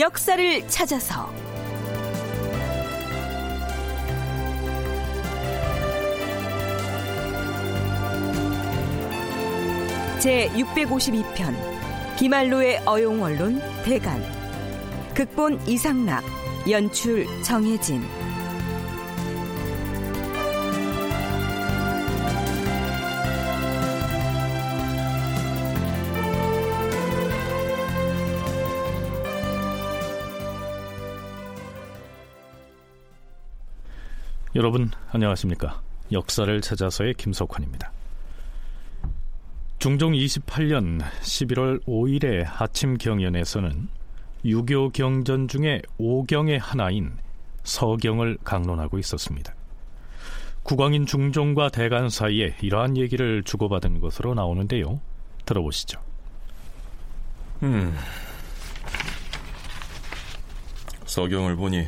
역사를 찾아서. 제 652편 기말로의 어용언론 대간. 극본 이상락 연출 정혜진 여러분 안녕하십니까? 역사를 찾아서의 김석환입니다. 중종 28년 11월 5일의 아침 경연에서는 유교 경전 중에 오경의 하나인 서경을 강론하고 있었습니다. 국왕인 중종과 대간 사이에 이러한 얘기를 주고받은 것으로 나오는데요. 들어보시죠. 음. 서경을 보니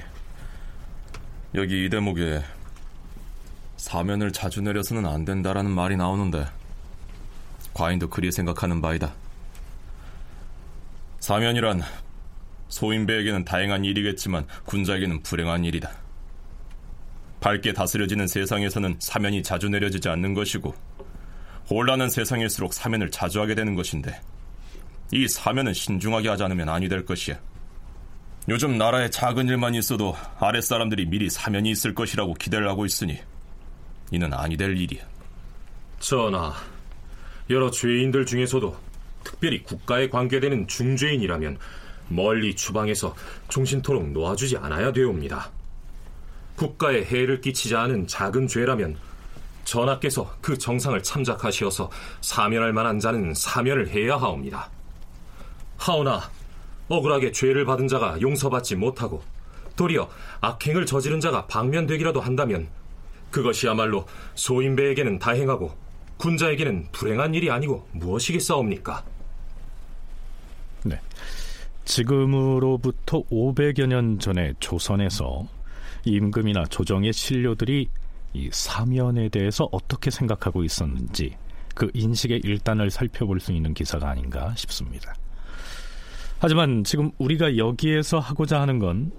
여기 이 대목에 사면을 자주 내려서는 안 된다라는 말이 나오는데 과인도 그리 생각하는 바이다. 사면이란 소인배에게는 다행한 일이겠지만 군자에게는 불행한 일이다. 밝게 다스려지는 세상에서는 사면이 자주 내려지지 않는 것이고 혼란한 세상일수록 사면을 자주 하게 되는 것인데 이 사면은 신중하게 하지 않으면 아니 될 것이야. 요즘 나라에 작은 일만 있어도 아랫사람들이 미리 사면이 있을 것이라고 기대를 하고 있으니 이는 아니 될 일이야. 전하, 여러 죄인들 중에서도 특별히 국가에 관계되는 중죄인이라면 멀리 추방해서 종신토록 놓아주지 않아야 되옵니다. 국가에 해를 끼치지 않은 작은 죄라면 전하께서 그 정상을 참작하시어서 사면할 만한 자는 사면을 해야 하옵니다. 하오나 억울하게 죄를 받은 자가 용서받지 못하고 도리어 악행을 저지른 자가 방면되기라도 한다면 그것이야말로 소인배에게는 다행하고 군자에게는 불행한 일이 아니고 무엇이겠사옵니까? 네. 지금으로부터 500여 년 전에 조선에서 임금이나 조정의 신료들이 이 사면에 대해서 어떻게 생각하고 있었는지 그 인식의 일단을 살펴볼 수 있는 기사가 아닌가 싶습니다. 하지만 지금 우리가 여기에서 하고자 하는 건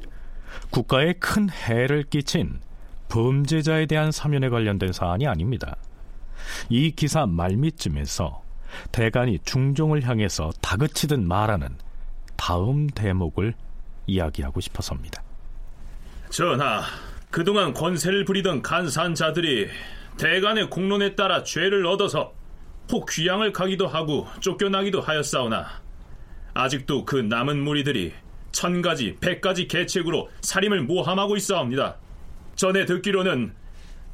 국가에 큰 해를 끼친 범죄자에 대한 사면에 관련된 사안이 아닙니다. 이 기사 말미쯤에서 대간이 중종을 향해서 다그치듯 말하는 다음 대목을 이야기하고 싶어서입니다. 전하, 그동안 권세를 부리던 간사한 자들이 대간의 공론에 따라 죄를 얻어서 혹 귀양을 가기도 하고 쫓겨나기도 하였사오나 아직도 그 남은 무리들이 천 가지, 백 가지 계책으로 살임을 모함하고 있사옵니다. 전에 듣기로는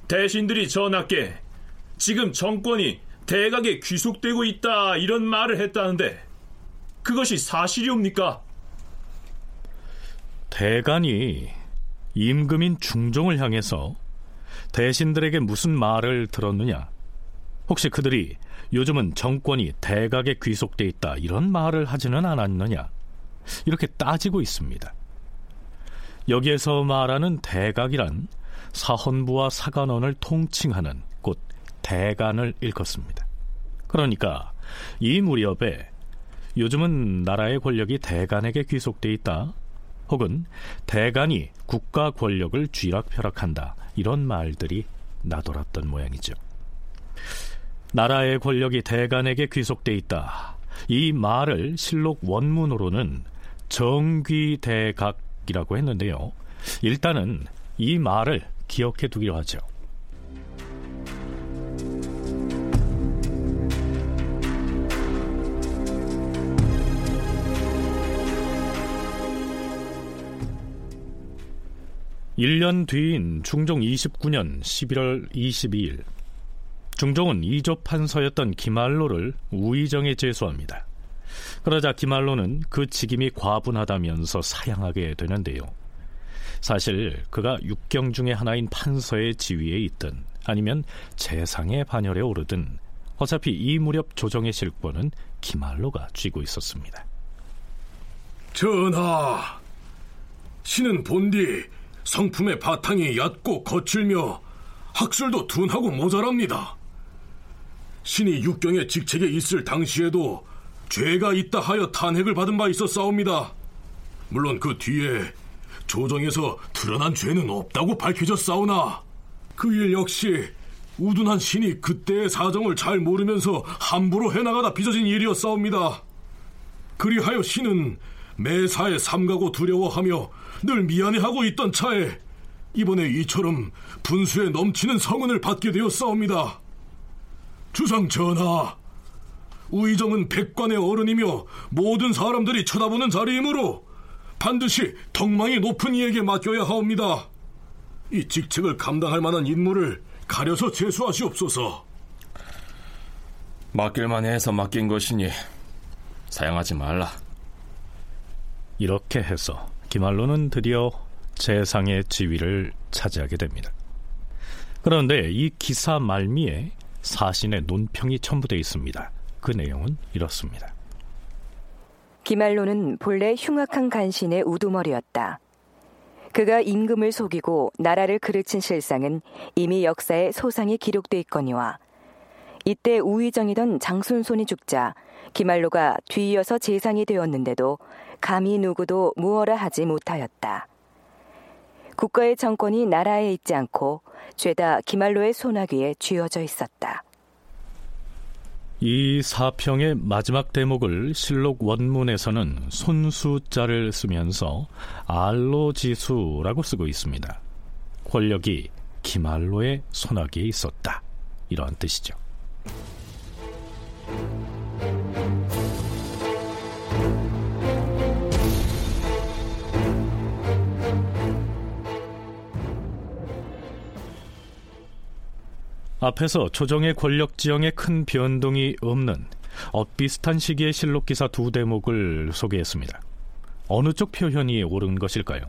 대신들이 전하께 지금 정권이 대각에 귀속되고 있다 이런 말을 했다는데 그것이 사실이옵니까? 대간이 임금인 중종을 향해서 대신들에게 무슨 말을 들었느냐? 혹시 그들이 요즘은 정권이 대각에 귀속돼 있다 이런 말을 하지는 않았느냐? 이렇게 따지고 있습니다. 여기에서 말하는 대각이란 사헌부와 사관원을 통칭하는 곧 대간을 일컫습니다. 그러니까 이 무렵에 요즘은 나라의 권력이 대간에게 귀속돼 있다. 혹은 대간이 국가 권력을 쥐락펴락한다. 이런 말들이 나돌았던 모양이죠. 나라의 권력이 대간에게 귀속돼 있다. 이 말을 실록 원문으로는 정귀대각 이라고 했는데요. 일단은 이 말을 기억해 두기로 하죠. 1년 뒤인 중종 29년 11월 22일 중종은 이조 판서였던 김알로를 우의정에 제소합니다. 그러자 기말로는 그 직임이 과분하다면서 사양하게 되는데요. 사실 그가 육경 중의 하나인 판서의 지위에 있든 아니면 재상의 반열에 오르든 어차피 이 무렵 조정의 실권은 기말로가 쥐고 있었습니다. 전하, 신은 본디 성품의 바탕이 얕고 거칠며 학술도 둔하고 모자랍니다. 신이 육경의 직책에 있을 당시에도 죄가 있다 하여 탄핵을 받은 바 있었사옵니다. 물론 그 뒤에 조정에서 드러난 죄는 없다고 밝혀졌사오나 그 일 역시 우둔한 신이 그때의 사정을 잘 모르면서 함부로 해나가다 빚어진 일이었사옵니다. 그리하여 신은 매사에 삼가고 두려워하며 늘 미안해하고 있던 차에 이번에 이처럼 분수에 넘치는 성은을 받게 되었사옵니다. 주상 전하, 우 의정은 백관의 어른이며 모든 사람들이 쳐다보는 자리이므로 반드시 덕망이 높은 이에게 맡겨야 하옵니다. 이 직책을 감당할 만한 인물을 가려서 제수하시옵소서. 맡길만 해서 맡긴 것이니 사양하지 말라. 이렇게 해서 기말로는 드디어 재상의 지위를 차지하게 됩니다. 그런데 이 기사 말미에 사신의 논평이 첨부되어 있습니다. 그 내용은 이렇습니다. 기말로는 본래 흉악한 간신의 우두머리였다. 그가 임금을 속이고 나라를 그르친 실상은 이미 역사에 소상히 기록돼 있거니와 이때 우의정이던 장순손이 죽자 기말로가 뒤이어서 재상이 되었는데도 감히 누구도 무어라 하지 못하였다. 국가의 정권이 나라에 있지 않고 죄다 기말로의 소나귀에 쥐어져 있었다. 이 사평의 마지막 대목을 실록 원문에서는 손수자를 쓰면서 알로지수라고 쓰고 있습니다. 권력이 기말로의 손아귀에 있었다. 이러한 뜻이죠. 앞에서 조정의 권력 지형에 큰 변동이 없는 엇비슷한 시기의 실록 기사 두 대목을 소개했습니다. 어느 쪽 표현이 옳은 것일까요?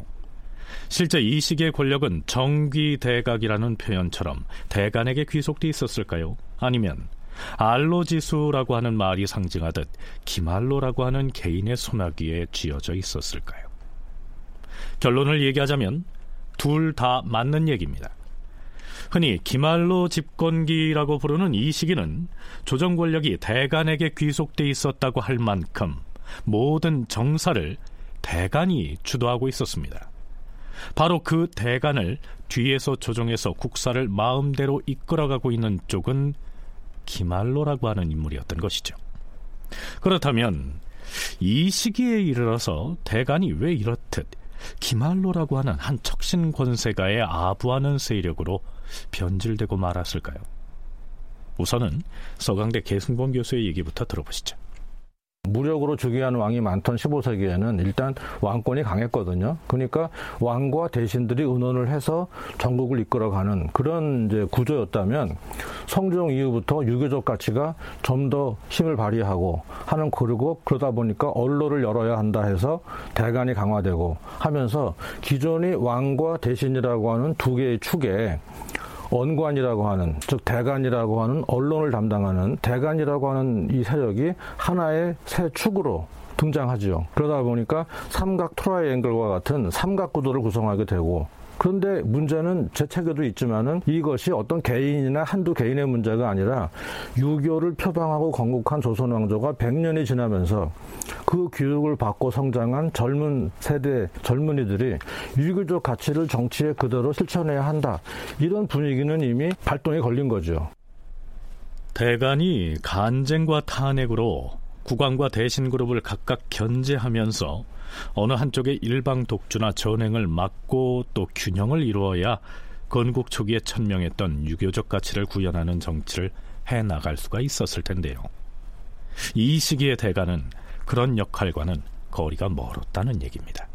실제 이 시기의 권력은 정귀대각이라는 표현처럼 대간에게 귀속돼 있었을까요? 아니면 알로지수라고 하는 말이 상징하듯 기말로라고 하는 개인의 손아귀에 쥐어져 있었을까요? 결론을 얘기하자면 둘 다 맞는 얘기입니다. 흔히 기말로 집권기라고 부르는 이 시기는 조정 권력이 대간에게 귀속돼 있었다고 할 만큼 모든 정사를 대간이 주도하고 있었습니다. 바로 그 대간을 뒤에서 조정해서 국사를 마음대로 이끌어가고 있는 쪽은 기말로라고 하는 인물이었던 것이죠. 그렇다면 이 시기에 이르러서 대간이 왜 이렇듯 기말로라고 하는 한 척신 권세가에 아부하는 세력으로 변질되고 말았을까요? 우선은 서강대 계승범 교수의 얘기부터 들어보시죠. 무력으로 즉위한 왕이 많던 15세기에는 일단 왕권이 강했거든요. 그러니까 왕과 대신들이 의논을 해서 전국을 이끌어가는 그런 이제 구조였다면 성종 이후부터 유교적 가치가 좀 더 힘을 발휘하고 하는 그리고 그러다 보니까 언로를 열어야 한다 해서 대간이 강화되고 하면서 기존의 왕과 대신이라고 하는 두 개의 축에 언관이라고 하는 즉 대간이라고 하는 언론을 담당하는 대간이라고 하는 이 세력이 하나의 새 축으로 등장하죠. 그러다 보니까 삼각 트라이앵글과 같은 삼각 구도를 구성하게 되고 그런데 문제는 제 책에도 있지만은 이것이 어떤 개인이나 한두 개인의 문제가 아니라 유교를 표방하고 건국한 조선 왕조가 100년이 지나면서 그 교육을 받고 성장한 젊은 세대 젊은이들이 유교적 가치를 정치에 그대로 실천해야 한다. 이런 분위기는 이미 발동에 걸린 거죠. 대간이 간쟁과 탄핵으로 국왕과 대신 그룹을 각각 견제하면서 어느 한쪽의 일방 독주나 전횡을 막고 또 균형을 이루어야 건국 초기에 천명했던 유교적 가치를 구현하는 정치를 해 나갈 수가 있었을 텐데요. 이 시기의 대가는 그런 역할과는 거리가 멀었다는 얘기입니다.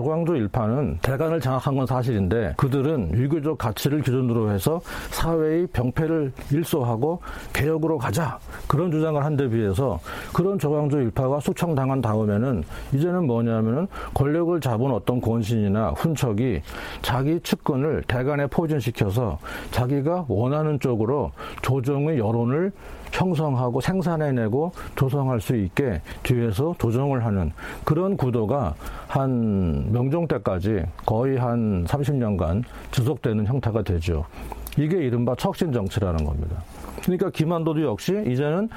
조광조 일파는 대간을 장악한 건 사실인데 그들은 유교적 가치를 기준으로 해서 사회의 병폐를 일소하고 개혁으로 가자. 그런 주장을 한 데 비해서 그런 조광조 일파가 숙청당한 다음에는 이제는 뭐냐면은 권력을 잡은 어떤 권신이나 훈척이 자기 측근을 대간에 포진시켜서 자기가 원하는 쪽으로 조정의 여론을 형성하고 생산해내고 조성할 수 있게 뒤에서 조정을 하는 그런 구도가 한 명종 때까지 거의 한 30년간 지속되는 형태가 되죠. 이게 이른바 척신 정치라는 겁니다. 그러니까 김한도도 역시 이제는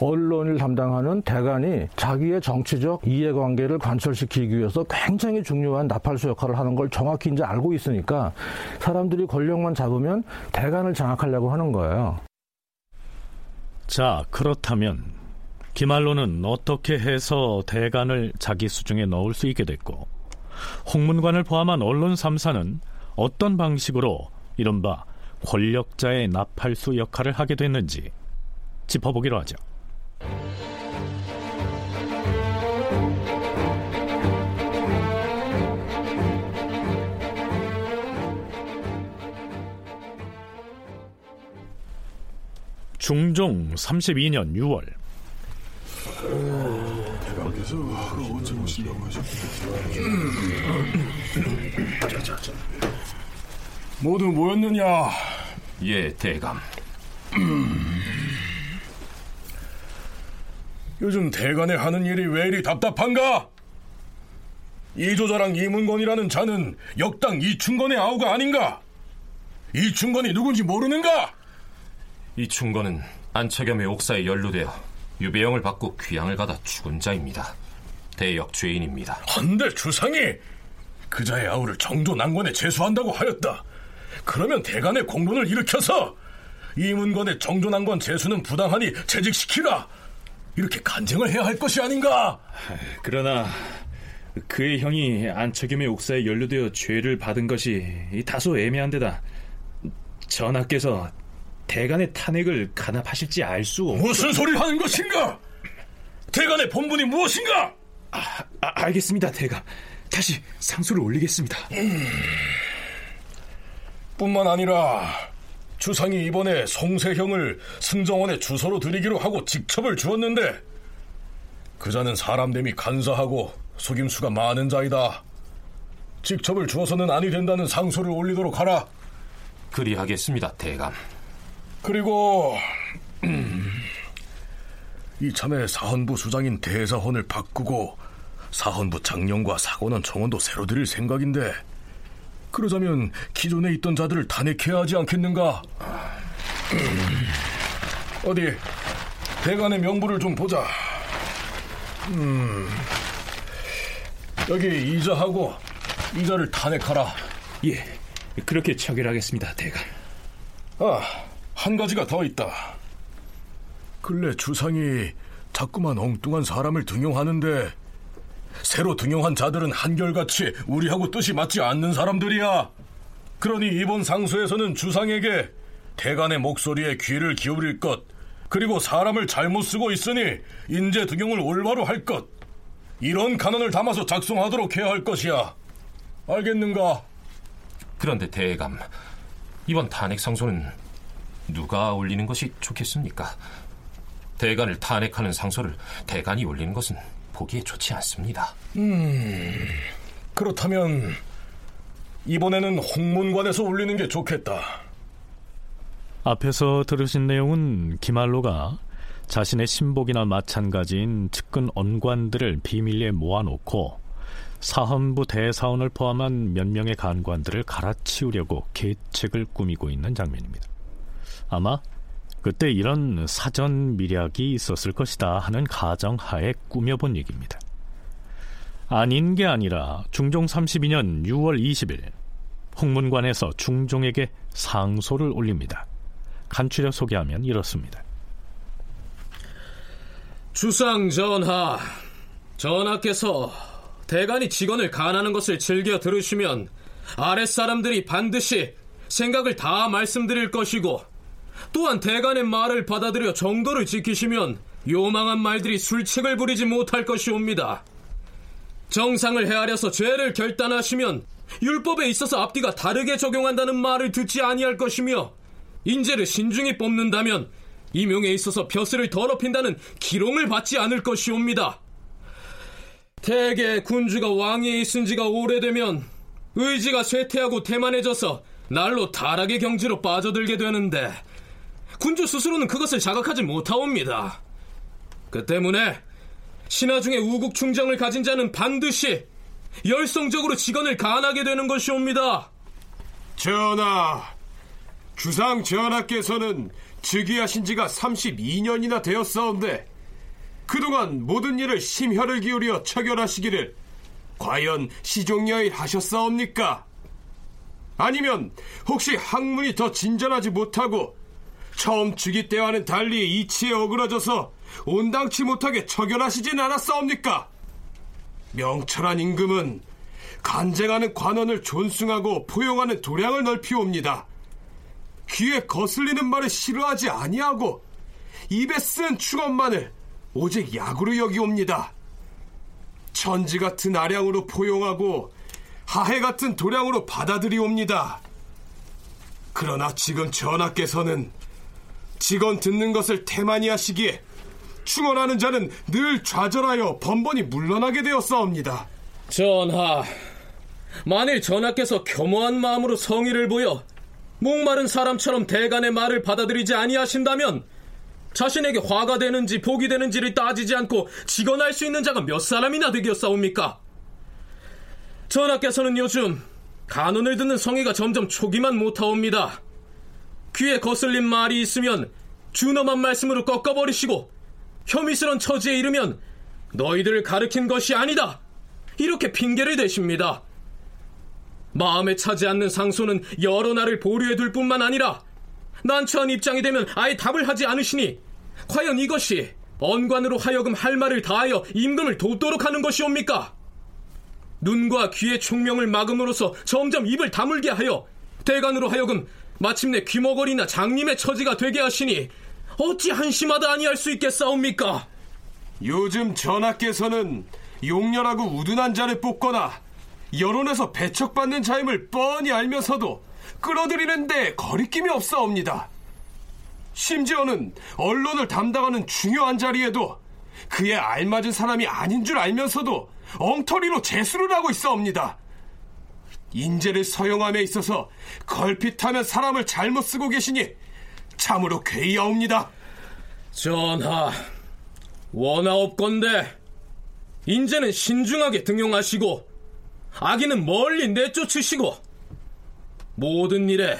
언론을 담당하는 대간이 자기의 정치적 이해관계를 관철시키기 위해서 굉장히 중요한 나팔수 역할을 하는 걸 정확히 이제 알고 있으니까 사람들이 권력만 잡으면 대간을 장악하려고 하는 거예요. 자, 그렇다면 김알로는 어떻게 해서 대간을 자기 수중에 넣을 수 있게 됐고 홍문관을 포함한 언론 3사는 어떤 방식으로 이른바 권력자의 나팔수 역할을 하게 됐는지 짚어보기로 하죠. 중종 32년 6월 모두 모였느냐? 예, 대감. 요즘 대간에 하는 일이 왜 이리 답답한가? 이조자랑 이문건이라는 자는 역당 이충건의 아우가 아닌가? 이충건이 누군지 모르는가? 이 충건은 안차겸의 옥사에 연루되어 유배형을 받고 귀양을 가다 죽은 자입니다. 대역 죄인입니다. 한데 주상이 그 자의 아우를 정조 난관에 제수한다고 하였다. 그러면 대간의 공론을 일으켜서 이문건의 정조 난관 제수는 부당하니 재직시키라. 이렇게 간쟁을 해야 할 것이 아닌가? 그러나 그의 형이 안처겸의 옥사에 연루되어 죄를 받은 것이 다소 애매한 데다 전하께서 대간의 탄핵을 간합하실지 알 수 없... 무슨 소리 하는 것인가? 대간의 본분이 무엇인가? 아, 아, 알겠습니다, 대감. 다시 상소를 올리겠습니다. 음... 뿐만 아니라 주상이 이번에 송세형을 승정원의 주소로 드리기로 하고 직첩을 주었는데 그자는 사람됨이 간사하고 속임수가 많은 자이다. 직첩을 주어서는 아니 된다는 상소를 올리도록 하라. 그리하겠습니다, 대감. 그리고 음, 이참에 사헌부 수장인 대사헌을 바꾸고 사헌부 장령과 사관원 청원도 새로 드릴 생각인데 그러자면 기존에 있던 자들을 탄핵해야 하지 않겠는가? 음, 어디 대간의 명부를 좀 보자. 음, 여기 이자하고 이자를 탄핵하라. 예, 그렇게 처결하겠습니다, 대간. 아, 한 가지가 더 있다. 근래 주상이 자꾸만 엉뚱한 사람을 등용하는데 새로 등용한 자들은 한결같이 우리하고 뜻이 맞지 않는 사람들이야. 그러니 이번 상소에서는 주상에게 대간의 목소리에 귀를 기울일 것, 그리고 사람을 잘못 쓰고 있으니 인재 등용을 올바로 할 것, 이런 간언을 담아서 작성하도록 해야 할 것이야. 알겠는가? 그런데 대감, 이번 탄핵 상소는 누가 올리는 것이 좋겠습니까? 대간을 탄핵하는 상소를 대간이 올리는 것은 보기에 좋지 않습니다. 음, 그렇다면 이번에는 홍문관에서 올리는 게 좋겠다. 앞에서 들으신 내용은 김알로가 자신의 신복이나 마찬가지인 측근 언관들을 비밀리에 모아놓고 사헌부 대사원을 포함한 몇 명의 간관들을 갈아치우려고 계책을 꾸미고 있는 장면입니다. 아마 그때 이런 사전 미략이 있었을 것이다 하는 가정하에 꾸며본 얘기입니다. 아닌 게 아니라 중종 32년 6월 20일 홍문관에서 중종에게 상소를 올립니다. 간추려 소개하면 이렇습니다. 주상 전하, 전하께서 대간이 직원을 간하는 것을 즐겨 들으시면 아랫사람들이 반드시 생각을 다 말씀드릴 것이고 또한 대간의 말을 받아들여 정도를 지키시면 요망한 말들이 술책을 부리지 못할 것이옵니다. 정상을 헤아려서 죄를 결단하시면 율법에 있어서 앞뒤가 다르게 적용한다는 말을 듣지 아니할 것이며 인재를 신중히 뽑는다면 임용에 있어서 벼슬을 더럽힌다는 기롱을 받지 않을 것이옵니다. 대개 군주가 왕위에 있은 지가 오래되면 의지가 쇠퇴하고 태만해져서 날로 타락의 경지로 빠져들게 되는데 군주 스스로는 그것을 자각하지 못하옵니다. 그 때문에 신하 중에 우국 충정을 가진 자는 반드시 열성적으로 직언을 간하게 되는 것이옵니다. 전하, 주상 전하께서는 즉위하신 지가 32년이나 되었사온데 그동안 모든 일을 심혈을 기울여 처결하시기를 과연 시종여일 하셨사옵니까? 아니면 혹시 학문이 더 진전하지 못하고 처음 즉위 때와는 달리 이치에 어그러져서 온당치 못하게 처결하시진 않았사옵니까? 명철한 임금은 간쟁하는 관원을 존숭하고 포용하는 도량을 넓히옵니다. 귀에 거슬리는 말을 싫어하지 아니하고 입에 쓴 축원만을 오직 약으로 여기옵니다. 천지 같은 아량으로 포용하고 하해 같은 도량으로 받아들이옵니다. 그러나 지금 전하께서는 직언 듣는 것을 태만히 하시기에 충원하는 자는 늘 좌절하여 번번이 물러나게 되었사옵니다. 전하, 만일 전하께서 겸허한 마음으로 성의를 보여 목마른 사람처럼 대간의 말을 받아들이지 아니하신다면 자신에게 화가 되는지 복이 되는지를 따지지 않고 직언할 수 있는 자가 몇 사람이나 되겠사옵니까? 전하께서는 요즘 간언을 듣는 성의가 점점 초기만 못하옵니다. 귀에 거슬린 말이 있으면 준엄한 말씀으로 꺾어버리시고 혐의스런 처지에 이르면 너희들을 가르친 것이 아니다. 이렇게 핑계를 대십니다. 마음에 차지 않는 상소는 여러 날을 보류해 둘 뿐만 아니라 난처한 입장이 되면 아예 답을 하지 않으시니 과연 이것이 언관으로 하여금 할 말을 다하여 임금을 돕도록 하는 것이옵니까? 눈과 귀의 총명을 막음으로써 점점 입을 다물게 하여 대관으로 하여금 마침내 귀머거리나 장님의 처지가 되게 하시니 어찌 한심하다 아니할 수 있겠사옵니까? 요즘 전하께서는 용렬하고 우둔한 자를 뽑거나 여론에서 배척받는 자임을 뻔히 알면서도 끌어들이는데 거리낌이 없사옵니다. 심지어는 언론을 담당하는 중요한 자리에도 그에 알맞은 사람이 아닌 줄 알면서도 엉터리로 재수를 하고 있사옵니다. 인재를 서용함에 있어서 걸핏하면 사람을 잘못 쓰고 계시니 참으로 괴이하옵니다. 전하, 원하옵건대 인재는 신중하게 등용하시고 악인은 멀리 내쫓으시고 모든 일에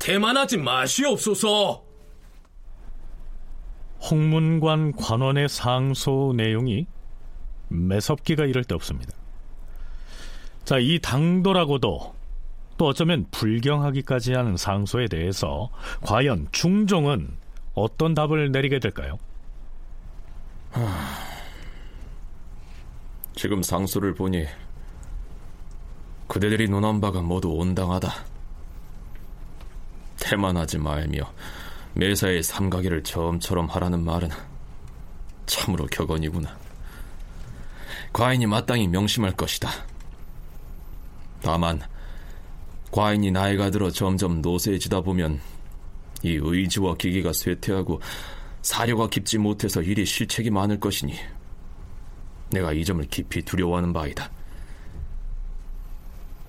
대만하지 마시옵소서. 홍문관 관원의 상소 내용이 매섭기가 이럴 데 없습니다. 자, 이 당돌하고도 또 어쩌면 불경하기까지 하는 상소에 대해서 과연 중종은 어떤 답을 내리게 될까요? 지금 상소를 보니 그대들이 논한 바가 모두 온당하다. 태만하지 말며 매사의 삼가기를 처음처럼 하라는 말은 참으로 격언이구나. 과인이 마땅히 명심할 것이다. 다만 과인이 나이가 들어 점점 노쇠해지다 보면 이 의지와 기기가 쇠퇴하고 사려가 깊지 못해서 일이 실책이 많을 것이니 내가 이 점을 깊이 두려워하는 바이다.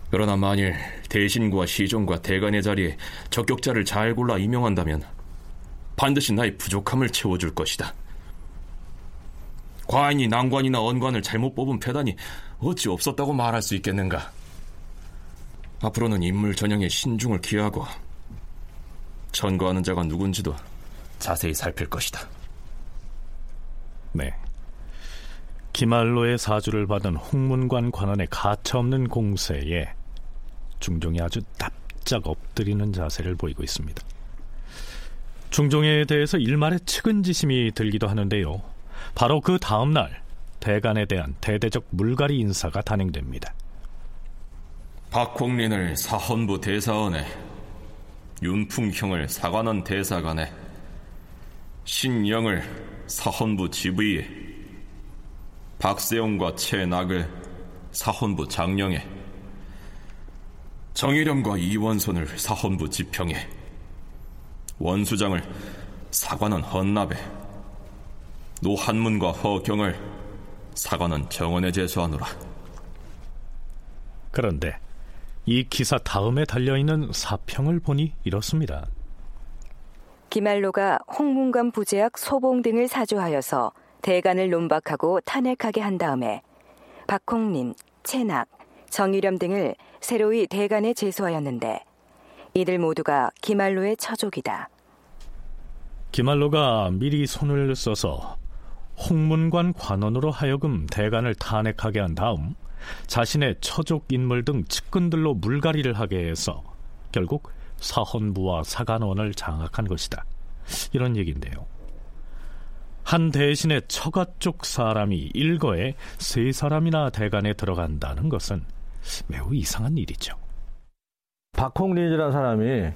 그러나 만일 대신과 시종과 대간의 자리에 적격자를 잘 골라 임명한다면 반드시 나의 부족함을 채워줄 것이다. 과인이 난관이나 언관을 잘못 뽑은 패단이 어찌 없었다고 말할 수 있겠는가? 앞으로는 인물 전형에 신중을 기하고 천거하는 자가 누군지도 자세히 살필 것이다. 네. 기말로의 사주를 받은 홍문관 관원의 가차 없는 공세에 중종이 아주 납작 엎드리는 자세를 보이고 있습니다. 중종에 대해서 일말의 측은지심이 들기도 하는데요. 바로 그 다음날 대간에 대한 대대적 물갈이 인사가 단행됩니다. 박홍린을 사헌부 대사원에 윤풍형을 사관원 대사관에 신영을 사헌부 지부에 박세용과 최낙을 사헌부 장령에 정일염과 이원선을 사헌부 지평에 원수장을 사관원 헌납에 노한문과 허경을 사관원 정원에 제수하노라. 그런데 이 기사 다음에 달려있는 사평을 보니 이렇습니다. 기말로가 홍문관 부제학 소봉 등을 사주하여서 대간을 논박하고 탄핵하게 한 다음에 박홍림, 채낙, 정유렴 등을 새로이 대간에 제소하였는데 이들 모두가 기말로의 처족이다. 기말로가 미리 손을 써서 홍문관 관원으로 하여금 대간을 탄핵하게 한 다음 자신의 처족 인물 등 측근들로 물갈이를 하게 해서 결국 사헌부와 사관원을 장악한 것이다. 이런 얘기인데요. 한 대신에 처가 쪽 사람이 일거에 세 사람이나 대간에 들어간다는 것은 매우 이상한 일이죠. 박홍린이라는 사람이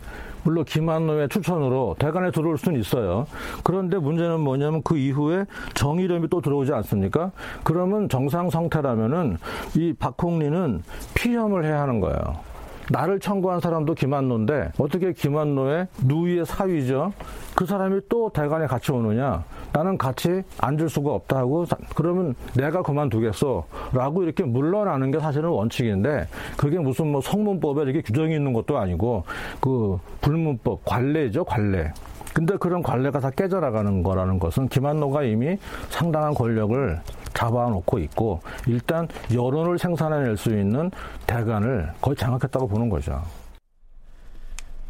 물론 김한노의 추천으로 대관에 들어올 수는 있어요. 그런데 문제는 뭐냐면 그 이후에 정의렴이 또 들어오지 않습니까? 그러면 정상 상태라면은 이 박홍린은 피험을 해야 하는 거예요. 나를 청구한 사람도 김한노인데 어떻게 김한노의 누이의 사위죠? 그 사람이 또 대관에 같이 오느냐? 나는 같이 앉을 수가 없다 하고 그러면 내가 그만두겠어 라고 이렇게 물러나는 게 사실은 원칙인데 그게 무슨 뭐 성문법에 이렇게 규정이 있는 것도 아니고 그 불문법 관례죠 관례 근데 그런 관례가 다 깨져나가는 거라는 것은 김한노가 이미 상당한 권력을 잡아놓고 있고 일단 여론을 생산해낼 수 있는 대관을 거의 장악했다고 보는 거죠.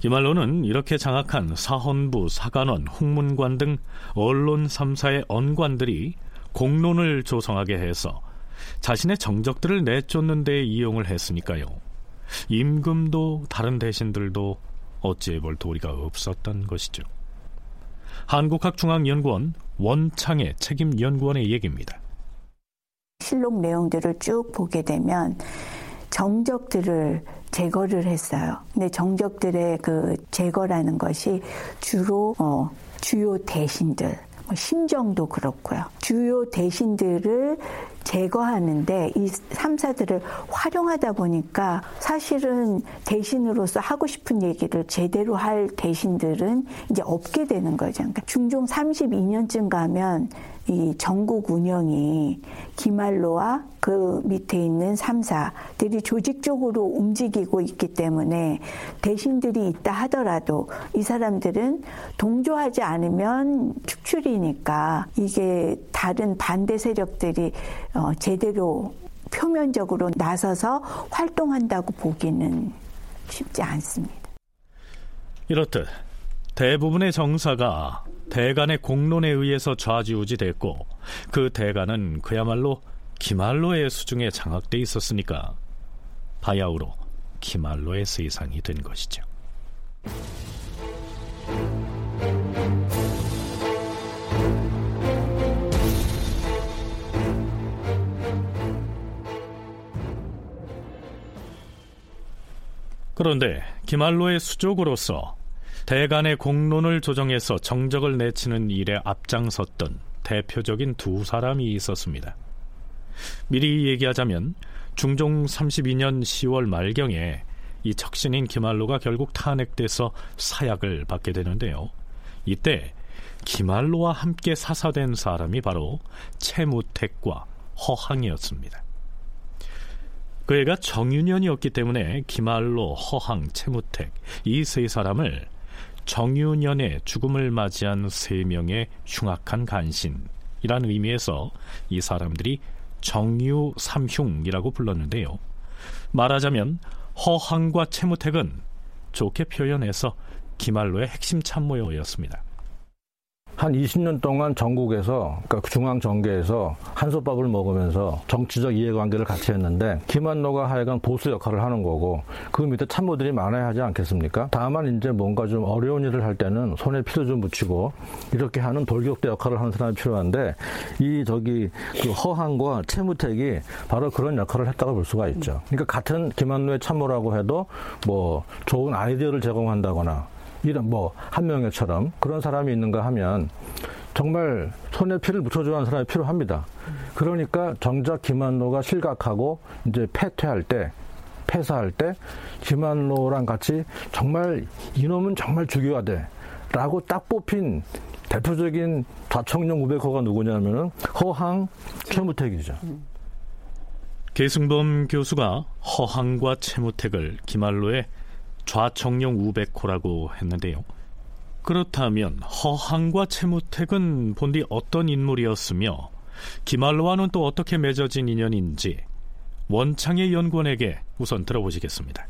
이말로는 이렇게 장악한 사헌부, 사관원, 홍문관 등 언론 3사의 언관들이 공론을 조성하게 해서 자신의 정적들을 내쫓는 데 이용을 했으니까요. 임금도 다른 대신들도 어찌해 볼 도리가 없었던 것이죠. 한국학중앙연구원 원창의 책임연구원의 얘기입니다. 실록 내용들을 쭉 보게 되면 정적들을 제거를 했어요. 근데 정적들의 그 제거라는 것이 주로 어, 주요 대신들, 뭐 심정도 그렇고요. 주요 대신들을 제거하는데 이 3사들을 활용하다 보니까 사실은 대신으로서 하고 싶은 얘기를 제대로 할 대신들은 이제 없게 되는 거죠. 그러니까 중종 32년쯤 가면 이 전국 운영이 기말로와 그 밑에 있는 3사들이 조직적으로 움직이고 있기 때문에 대신들이 있다 하더라도 이 사람들은 동조하지 않으면 축출이니까 이게 다른 반대 세력들이 어, 제대로 표면적으로 나서서 활동한다고 보기는 쉽지 않습니다. 이렇듯 대부분의 정사가 대간의 공론에 의해서 좌지우지 됐고 그 대간은 그야말로 기말로의 수중에 장악돼 있었으니까 바야흐로 기말로의 세상이 된 것이죠. 그런데 기말로의 수족으로서 대간의 공론을 조정해서 정적을 내치는 일에 앞장섰던 대표적인 두 사람이 있었습니다. 미리 얘기하자면 중종 32년 10월 말경에 이 척신인 기말로가 결국 탄핵돼서 사약을 받게 되는데요. 이때 기말로와 함께 사사된 사람이 바로 채무택과 허항이었습니다. 그 애가 정윤현이었기 때문에 기말로, 허항, 채무택 이 세 사람을 정유년의 죽음을 맞이한 세 명의 흉악한 간신이라는 의미에서 이 사람들이 정유 삼흉이라고 불렀는데요. 말하자면 허항과 채무택은 좋게 표현해서 기말로의 핵심 참모였습니다. 한 20년 동안 전국에서 그러니까 중앙 정계에서 한솥밥을 먹으면서 정치적 이해관계를 같이 했는데 김한노가 하여간 보수 역할을 하는 거고 그 밑에 참모들이 많아야 하지 않겠습니까? 다만 이제 뭔가 좀 어려운 일을 할 때는 손에 피도 좀 묻히고 이렇게 하는 돌격대 역할을 하는 사람이 필요한데 이 저기 그 허한과 채무택이 바로 그런 역할을 했다고 볼 수가 있죠. 그러니까 같은 김한노의 참모라고 해도 뭐 좋은 아이디어를 제공한다거나 이런 뭐 한명회처럼 그런 사람이 있는가 하면 정말 손에 피를 묻혀줘야 하는 사람이 필요합니다. 그러니까 정작 김한로가 실각하고 이제 패퇴할 때 폐사할 때 김한로랑 같이 정말 이놈은 정말 죽여야 돼 라고 딱 뽑힌 대표적인 좌청룡 우백호가 누구냐면은 허항 최무택이죠. 계승범 교수가 허항과 채무택을 기말로의 좌청룡 우백호라고 했는데요. 그렇다면 허항과 채무택은 본디 어떤 인물이었으며 기말로와는 또 어떻게 맺어진 인연인지 원창의 연구원에게 우선 들어보시겠습니다.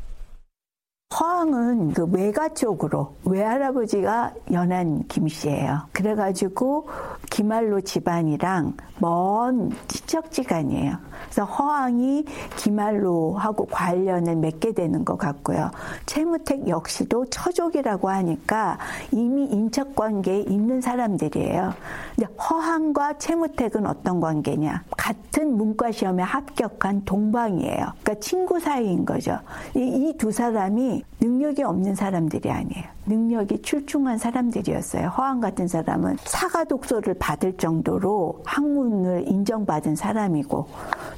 허황은 그 외가 쪽으로 외할아버지가 연한 김씨예요. 그래가지고 기말로 집안이랑 먼 친척지간이에요. 그래서 허황이 기말로하고 관련을 맺게 되는 것 같고요. 최무택 역시도 처족이라고 하니까 이미 인척 관계에 있는 사람들이에요. 근데 허황과 최무택은 어떤 관계냐? 같은 문과 시험에 합격한 동방이에요. 그러니까 친구 사이인 거죠. 이 두 사람이 능력이 없는 사람들이 아니에요. 능력이 출중한 사람들이었어요. 허황 같은 사람은 사가 독서를 받을 정도로 학문을 인정받은 사람이고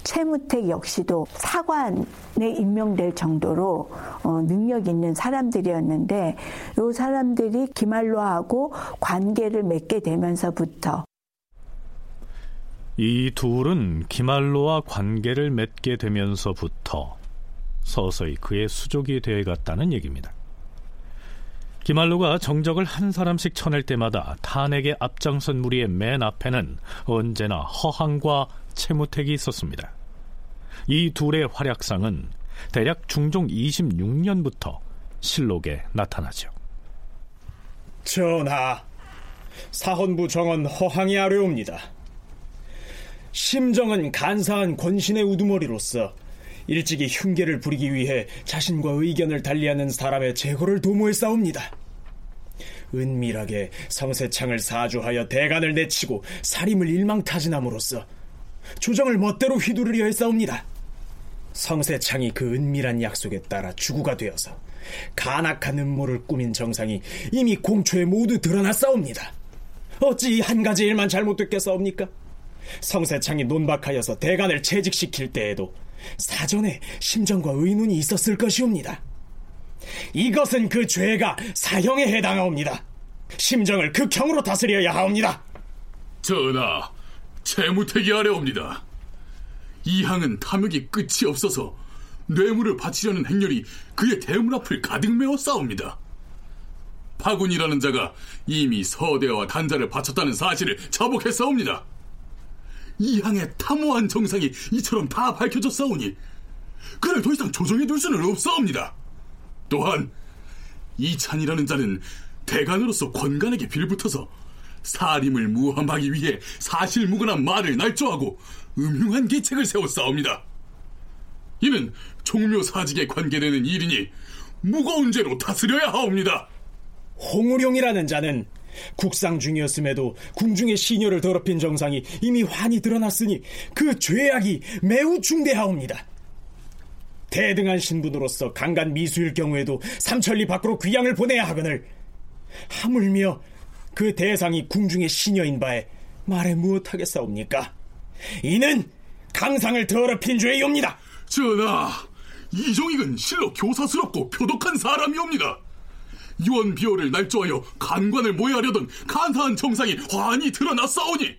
최무택 역시도 사관에 임명될 정도로 어, 능력 있는 사람들이었는데 이 사람들이 기말로하고 관계를 맺게 되면서부터 이 둘은 기말로와 관계를 맺게 되면서부터 서서히 그의 수족이 되어갔다는 얘기입니다. 기말로가 정적을 한 사람씩 쳐낼 때마다 탄핵에 앞장선 무리의 맨 앞에는 언제나 허항과 채무택이 있었습니다. 이 둘의 활약상은 대략 중종 26년부터 실록에 나타나죠. 전하, 사헌부 정원 허항이 아뢰옵니다. 심정은 간사한 권신의 우두머리로서 일찍이 흉계를 부리기 위해 자신과 의견을 달리하는 사람의 제거를 도모해 싸웁니다. 은밀하게 성세창을 사주하여 대간을 내치고 살임을 일망타진함으로써 조정을 멋대로 휘두르려 했사옵니다. 성세창이 그 은밀한 약속에 따라 주구가 되어서 간악한 음모를 꾸민 정상이 이미 공초에 모두 드러났사옵니다. 어찌 한 가지 일만 잘못됐겠사옵니까? 성세창이 논박하여서 대간을 채직시킬 때에도 사전에 심정과 의논이 있었을 것이옵니다. 이것은 그 죄가 사형에 해당하옵니다. 심정을 극형으로 다스려야 하옵니다. 전하, 채무택이 아래옵니다. 이 항은 탐욕이 끝이 없어서 뇌물을 바치려는 행렬이 그의 대문 앞을 가득 메워 싸웁니다. 파군이라는 자가 이미 서대와 단자를 바쳤다는 사실을 자복했사옵니다. 이항의 탐호한 정상이 이처럼 다 밝혀졌사오니 그를 더 이상 조정해 둘 수는 없사옵니다. 또한 이찬이라는 자는 대간으로서 권간에게 빌붙어서 사림을 무함하기 위해 사실무근한 말을 날조하고 음흉한 계책을 세웠사옵니다. 이는 종묘 사직에 관계되는 일이니 무거운 죄로 다스려야 하옵니다. 홍우룡이라는 자는 국상 중이었음에도 궁중의 시녀를 더럽힌 정상이 이미 환히 드러났으니 그 죄악이 매우 중대하옵니다. 대등한 신분으로서 강간 미수일 경우에도 삼천리 밖으로 귀양을 보내야 하거늘 하물며 그 대상이 궁중의 시녀인 바에 말해 무엇하겠사옵니까? 이는 강상을 더럽힌 죄이옵니다. 전하, 이종익은 실로 교사스럽고 표독한 사람이옵니다. 유언 비호를 날조하여 간관을 모해하려던 간사한 정상이 환히 드러났사오니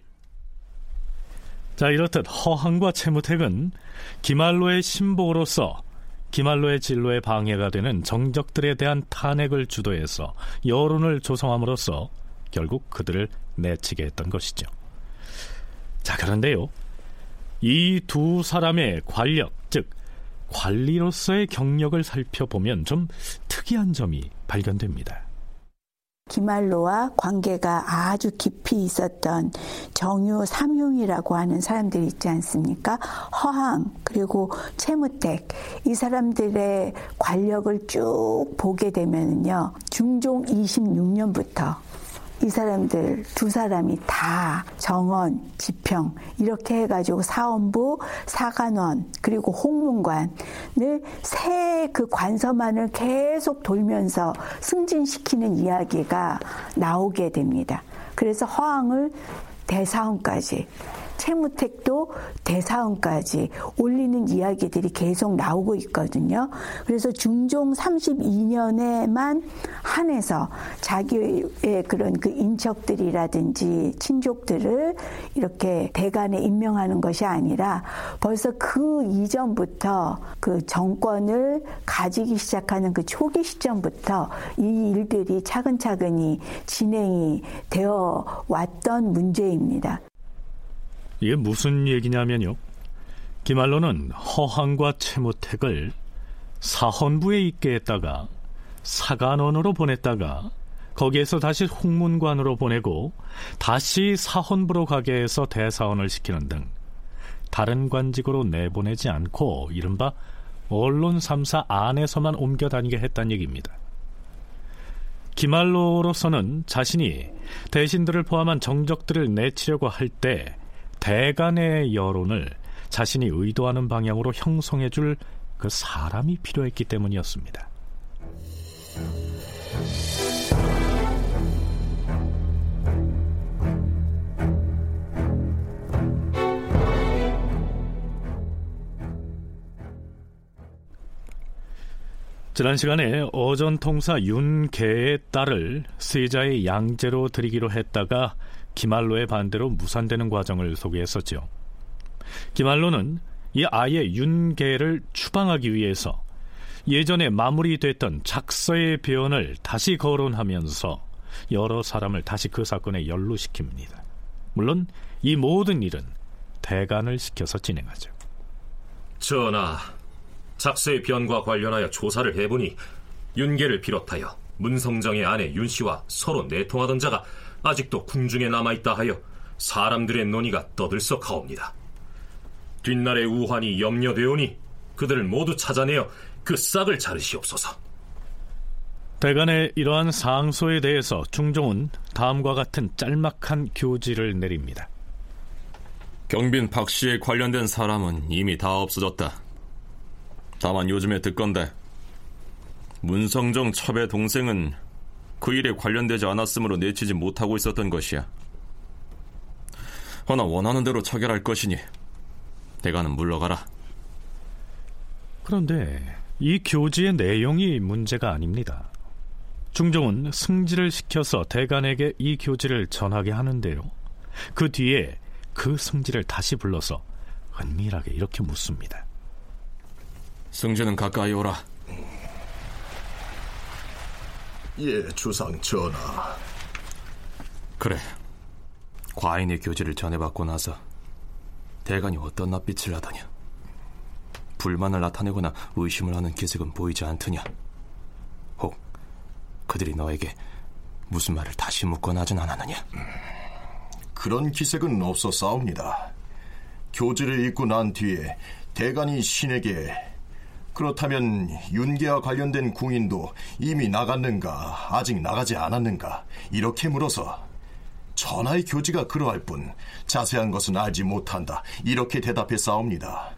자 이렇듯 허항과 채무택은 기말로의 신복으로서 기말로의 진로에 방해가 되는 정적들에 대한 탄핵을 주도해서 여론을 조성함으로써 결국 그들을 내치게 했던 것이죠. 자 그런데요 이 두 사람의 관력 즉 관리로서의 경력을 살펴보면 좀 특이한 점이 발견됩니다. 기말로와 관계가 아주 깊이 있었던 정유 삼흉이라고 하는 사람들이 있지 않습니까? 허항 그리고 채무택 이 사람들의 관력을 쭉 보게 되면요 중종 26년부터 이 사람들 두 사람이 다 정원, 지평 이렇게 해가지고 사원부, 사관원 그리고 홍문관을 새그 관서만을 계속 돌면서 승진시키는 이야기가 나오게 됩니다. 그래서 허황을 대사원까지 채무택도 대사원까지 올리는 이야기들이 계속 나오고 있거든요. 그래서 중종 32년에만 한해서 자기의 그런 그 인척들이라든지 친족들을 이렇게 대간에 임명하는 것이 아니라 벌써 그 이전부터 그 정권을 가지기 시작하는 그 초기 시점부터 이 일들이 차근차근히 진행이 되어 왔던 문제입니다. 이게 무슨 얘기냐면요. 기말로는 허황과 채무택을 사헌부에 있게 했다가 사관원으로 보냈다가 거기에서 다시 홍문관으로 보내고 다시 사헌부로 가게 해서 대사원을 시키는 등 다른 관직으로 내보내지 않고 이른바 언론 3사 안에서만 옮겨 다니게 했다는 얘기입니다. 기말로로서는 자신이 대신들을 포함한 정적들을 내치려고 할 때 대간의 여론을 자신이 의도하는 방향으로 형성해 줄 그 사람이 필요했기 때문이었습니다. 지난 시간에 어전통사 윤계의 딸을 세자의 양제로 드리기로 했다가 기말로의 반대로 무산되는 과정을 소개했었죠. 기말로는 이 아예 윤계를 추방하기 위해서 예전에 마무리됐던 작서의 변을 다시 거론하면서 여러 사람을 다시 그 사건에 연루시킵니다. 물론 이 모든 일은 대간을 시켜서 진행하죠. 전하, 작서의 변과 관련하여 조사를 해보니 윤계를 비롯하여 문성정의 아내 윤씨와 서로 내통하던 자가 아직도 궁중에 남아있다 하여 사람들의 논의가 떠들썩하옵니다. 뒷날의 우환이 염려되오니 그들을 모두 찾아내어 그 싹을 자르시옵소서. 대간의 이러한 상소에 대해서 중종은 다음과 같은 짤막한 교지를 내립니다. 경빈 박 씨에 관련된 사람은 이미 다 없어졌다. 다만 요즘에 듣건데 문성정 첩의 동생은 그 일에 관련되지 않았으므로 내치지 못하고 있었던 것이야. 허나 원하는 대로 처결할 것이니 대가는 물러가라. 그런데 이 교지의 내용이 문제가 아닙니다. 중종은 승지를 시켜서 대간에게 이 교지를 전하게 하는데요. 그 뒤에 그 승지를 다시 불러서 은밀하게 이렇게 묻습니다. 승지는 가까이 오라. 예, 주상 전하. 그래. 과인의 교지를 전해받고 나서 대간이 어떤 낯빛을 하더냐? 불만을 나타내거나 의심을 하는 기색은 보이지 않더냐? 혹 그들이 너에게 무슨 말을 다시 묻거나 하진 않았느냐? 그런 기색은 없었사옵니다. 교지를 읽고 난 뒤에 대간이 신에게 그렇다면 윤계와 관련된 궁인도 이미 나갔는가 아직 나가지 않았는가 이렇게 물어서 전하의 교지가 그러할 뿐 자세한 것은 알지 못한다 이렇게 대답해 싸웁니다.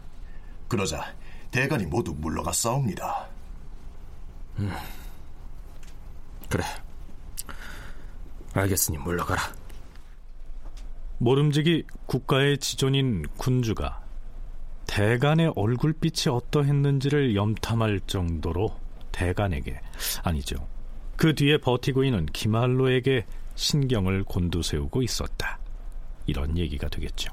그러자 대간이 모두 물러가 싸웁니다. 음, 그래. 알겠으니 물러가라. 모름지기 국가의 지존인 군주가 대간의 얼굴빛이 어떠했는지를 염탐할 정도로 대간에게 아니죠. 그 뒤에 버티고 있는 기말로에게 신경을 곤두세우고 있었다. 이런 얘기가 되겠죠.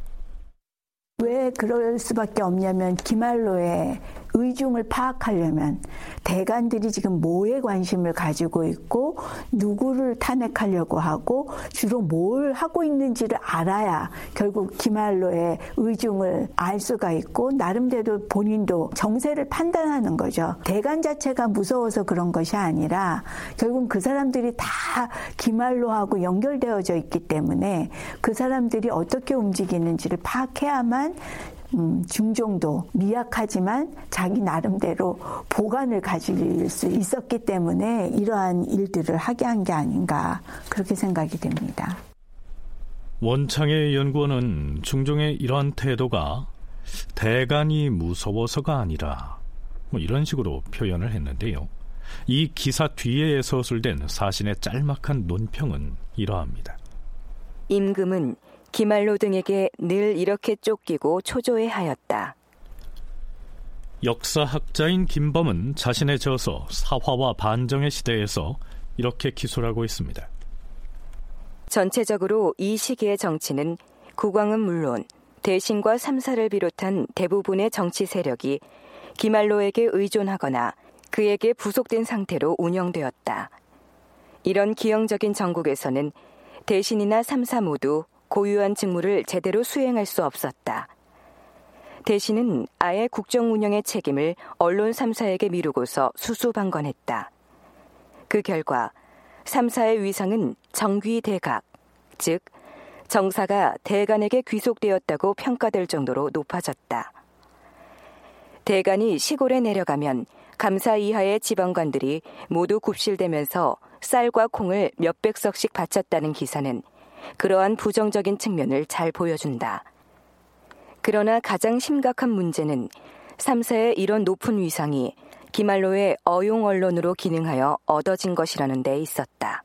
왜 그럴 수밖에 없냐면 기말로의 의중을 파악하려면 대관들이 지금 뭐에 관심을 가지고 있고 누구를 탄핵하려고 하고 주로 뭘 하고 있는지를 알아야 결국 기말로의 의중을 알 수가 있고 나름대로 본인도 정세를 판단하는 거죠. 대관 자체가 무서워서 그런 것이 아니라 결국 그 사람들이 다 기말로하고 연결되어져 있기 때문에 그 사람들이 어떻게 움직이는지를 파악해야만 음, 중종도 미약하지만 자기 나름대로 보관을 가질 수 있었기 때문에 이러한 일들을 하게 한 게 아닌가 그렇게 생각이 됩니다. 원창의 연구원은 중종의 이러한 태도가 대간이 무서워서가 아니라 뭐 이런 식으로 표현을 했는데요. 이 기사 뒤에 서술된 사신의 짤막한 논평은 이러합니다. 임금은 기말로 등에게 늘 이렇게 쫓기고 초조해하였다. 역사학자인 김범은 자신의 저서 사화와 반정의 시대에서 이렇게 기술하고 있습니다. 전체적으로 이 시기의 정치는 국왕은 물론 대신과 삼사를 비롯한 대부분의 정치 세력이 기말로에게 의존하거나 그에게 부속된 상태로 운영되었다. 이런 기형적인 정국에서는 대신이나 삼사 모두 고유한 직무를 제대로 수행할 수 없었다. 대신은 아예 국정 운영의 책임을 언론 3사에게 미루고서 수수방관했다. 그 결과 3사의 위상은 정귀대각, 즉 정사가 대간에게 귀속되었다고 평가될 정도로 높아졌다. 대간이 시골에 내려가면 감사 이하의 지방관들이 모두 굽실대면서 쌀과 콩을 몇백 석씩 바쳤다는 기사는 그러한 부정적인 측면을 잘 보여준다. 그러나 가장 심각한 문제는 3사의 이런 높은 위상이 기말로의 어용 언론으로 기능하여 얻어진 것이라는 데 있었다.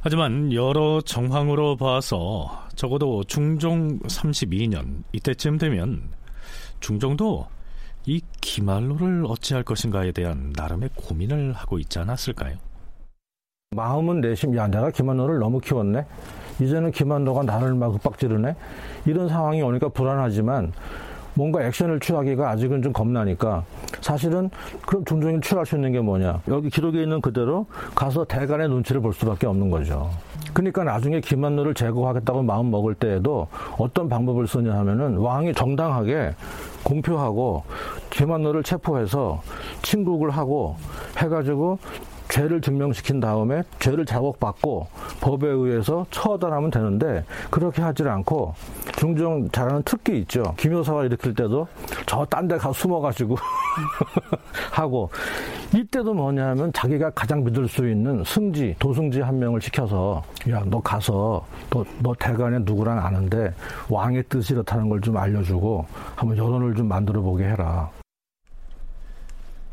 하지만 여러 정황으로 봐서 적어도 중종 32년 이때쯤 되면 중종도 이 기말로를 어찌할 것인가에 대한 나름의 고민을 하고 있지 않았을까요? 마음은 내심 야 내가 김한노를 너무 키웠네. 이제는 김한노가 나를 막 윽박지르네. 이런 상황이 오니까 불안하지만 뭔가 액션을 취하기가 아직은 좀 겁나니까 사실은 그럼 중종이 취할 수 있는 게 뭐냐. 여기 기록에 있는 그대로 가서 대간의 눈치를 볼 수밖에 없는 거죠. 그러니까 나중에 김한노를 제거하겠다고 마음 먹을 때에도 어떤 방법을 쓰냐 하면은 왕이 정당하게 공표하고 김한노를 체포해서 친국을 하고 해가지고 죄를 증명시킨 다음에 죄를 자복받고 법에 의해서 처단하면 되는데 그렇게 하질 않고 중종 잘하는 특기 있죠. 김효사가 일으킬 때도 저 딴 데 가 숨어가지고 하고 이때도 뭐냐면 자기가 가장 믿을 수 있는 승지 도승지 한 명을 시켜서 야 너 가서 너, 너 대관에 누구랑 아는데 왕의 뜻이 이렇다는 걸 좀 알려주고 한번 여론을 좀 만들어 보게 해라.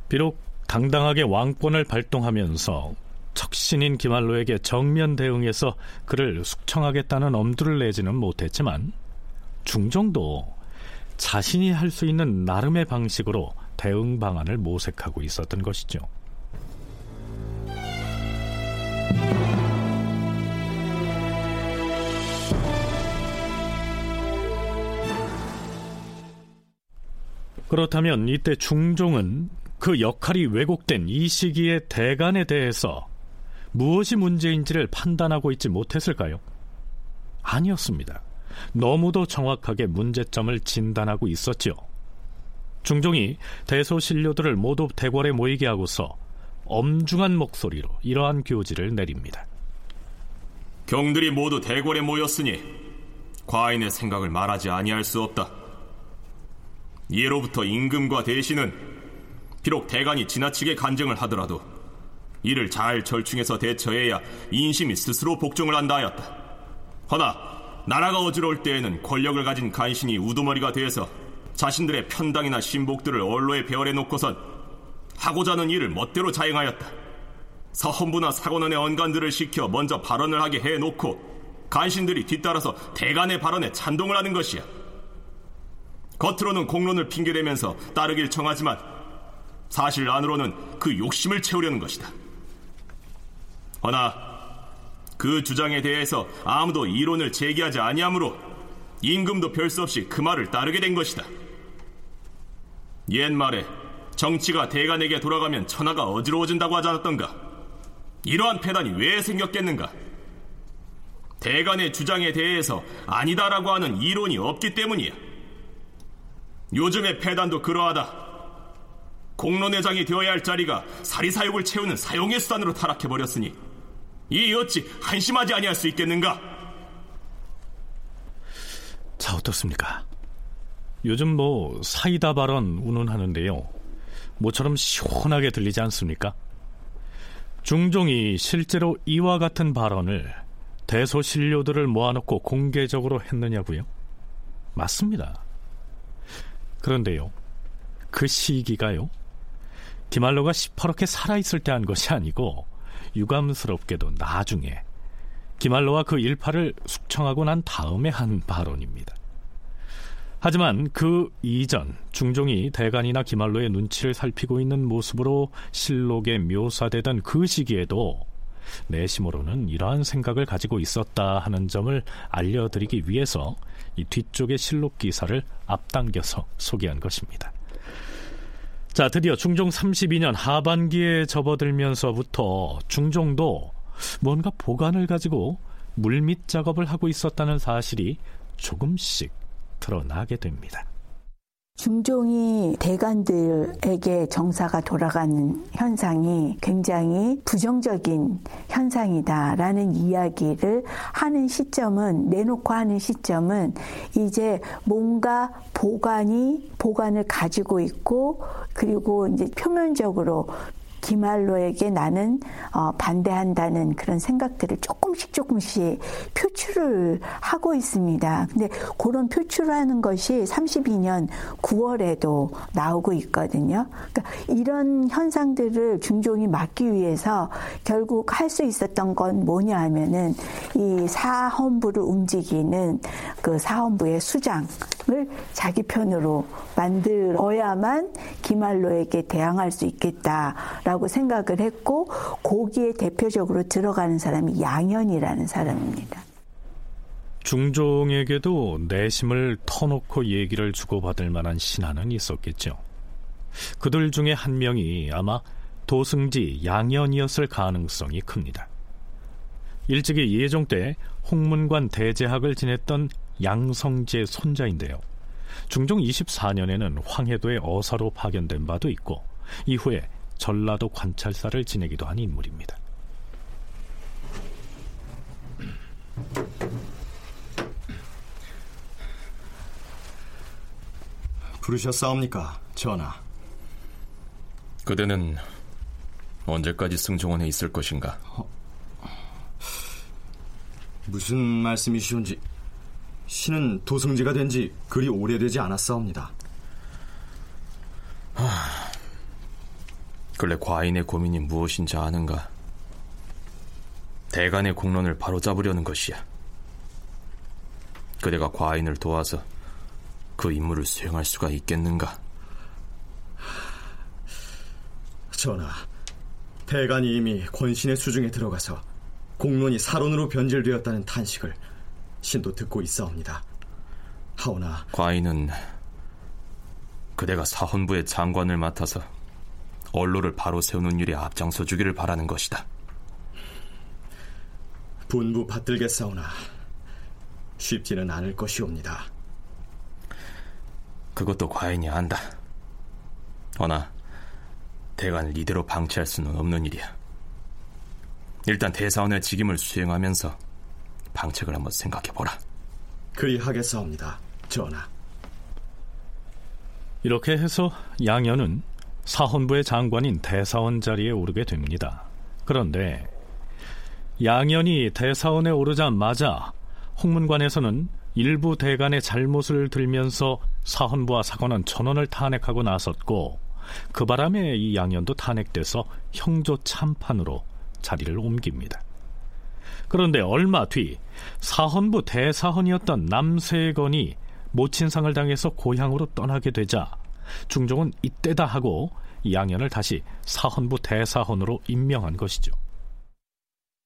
비록 당당하게 왕권을 발동하면서 척신인 기말로에게 정면 대응해서 그를 숙청하겠다는 엄두를 내지는 못했지만 중정도 자신이 할 수 있는 나름의 방식으로 대응 방안을 모색하고 있었던 것이죠. 그렇다면 이때 중종은 그 역할이 왜곡된 이 시기의 대간에 대해서 무엇이 문제인지를 판단하고 있지 못했을까요? 아니었습니다. 너무도 정확하게 문제점을 진단하고 있었지요. 중종이 대소신료들을 모두 대궐에 모이게 하고서 엄중한 목소리로 이러한 교지를 내립니다. 경들이 모두 대궐에 모였으니 과인의 생각을 말하지 아니할 수 없다. 예로부터 임금과 대신은 비록 대간이 지나치게 간증을 하더라도 이를 잘 절충해서 대처해야 인심이 스스로 복종을 한다 하였다. 허나 나라가 어지러울 때에는 권력을 가진 간신이 우두머리가 되어서 자신들의 편당이나 신복들을 언로에 배열해 놓고선 하고자 하는 일을 멋대로 자행하였다. 서헌부나 사관원의 언관들을 시켜 먼저 발언을 하게 해놓고 간신들이 뒤따라서 대간의 발언에 찬동을 하는 것이야. 겉으로는 공론을 핑계대면서 따르길 청하지만 사실 안으로는 그 욕심을 채우려는 것이다. 허나 그 주장에 대해서 아무도 이론을 제기하지 아니하므로 임금도 별수 없이 그 말을 따르게 된 것이다. 옛말에 정치가 대간에게 돌아가면 천하가 어지러워진다고 하지 않았던가? 이러한 패단이 왜 생겼겠는가? 대간의 주장에 대해서 아니다라고 하는 이론이 없기 때문이야. 요즘의 패단도 그러하다. 공론회장이 되어야 할 자리가 사리사욕을 채우는 사용의 수단으로 타락해버렸으니 이 어찌 한심하지 아니할 수 있겠는가? 자 어떻습니까? 요즘 뭐 사이다 발언 운운하는데요. 모처럼 시원하게 들리지 않습니까? 중종이 실제로 이와 같은 발언을 대소신료들을 모아놓고 공개적으로 했느냐고요? 맞습니다. 그런데요, 그 시기가요, 디말로가 시퍼렇게 살아있을 때 한 것이 아니고 유감스럽게도 나중에 기말로와 그 일파를 숙청하고 난 다음에 한 발언입니다. 하지만 그 이전 중종이 대간이나 기말로의 눈치를 살피고 있는 모습으로 실록에 묘사되던 그 시기에도 내심으로는 이러한 생각을 가지고 있었다 하는 점을 알려드리기 위해서 이 뒤쪽의 실록 기사를 앞당겨서 소개한 것입니다. 자, 드디어 중종 32년 하반기에 접어들면서부터 중종도 뭔가 보관을 가지고 물밑 작업을 하고 있었다는 사실이 조금씩 드러나게 됩니다. 중종이 대관들에게 정사가 돌아가는 현상이 굉장히 부정적인 현상이다라는 이야기를 하는 시점은 내놓고 하는 시점은 이제 뭔가 보관이 보관을 가지고 있고 그리고 이제 표면적으로 기말로에게 나는 어, 반대한다는 그런 생각들을 조금씩 조금씩 표출을 하고 있습니다. 근데 그런 표출을 하는 것이 32년 9월에도 나오고 있거든요. 그러니까 이런 현상들을 중종이 막기 위해서 결국 할 수 있었던 건 뭐냐 하면은 이 사헌부를 움직이는 그 사헌부의 수장 을 자기 편으로 만들어야만 기말로에게 대항할 수 있겠다. 라고 생각을 했고 거기에 대표적으로 들어가는 사람이 양현이라는 사람입니다. 중종에게도 내심을 터놓고 얘기를 주고받을 만한 신하는 있었겠죠. 그들 중에 한 명이 아마 도승지 양현이었을 가능성이 큽니다. 일찍이 예종 때 홍문관 대제학을 지냈던 양성제 손자인데요. 중종 24년에는 황해도의 어사로 파견된 바도 있고 이후에 전라도 관찰사를 지내기도 한 인물입니다. 부르셨사옵니까, 전하? 그대는 언제까지 승정원에 있을 것인가? 어, 무슨 말씀이시온지 신은 도승지가 된 지 그리 오래되지 않았사옵니다. 하... 근래 과인의 고민이 무엇인지 아는가? 대간의 공론을 바로잡으려는 것이야. 그대가 과인을 도와서 그 임무를 수행할 수가 있겠는가? 전하, 대간이 이미 권신의 수중에 들어가서 공론이 사론으로 변질되었다는 탄식을 신도 듣고 있사옵니다. 하오나 과인은 그대가 사헌부의 장관을 맡아서 언로를 바로 세우는 일에 앞장서 주기를 바라는 것이다. 분부 받들겠사오나 쉽지는 않을 것이옵니다. 그것도 과인이 안다. 허나 대관을 이대로 방치할 수는 없는 일이야. 일단 대사원의 직임을 수행하면서 방책을 한번 생각해보라. 그리하겠사옵니다, 전하. 이렇게 해서 양현은 사헌부의 장관인 대사원 자리에 오르게 됩니다. 그런데 양현이 대사원에 오르자마자 홍문관에서는 일부 대간의 잘못을 들면서 사헌부와 사관원 전원을 탄핵하고 나섰고 그 바람에 이 양현도 탄핵돼서 형조 참판으로 자리를 옮깁니다. 그런데 얼마 뒤 사헌부 대사헌이었던 남세건이 모친상을 당해서 고향으로 떠나게 되자 중종은 이때다 하고 양현을 다시 사헌부 대사헌으로 임명한 것이죠.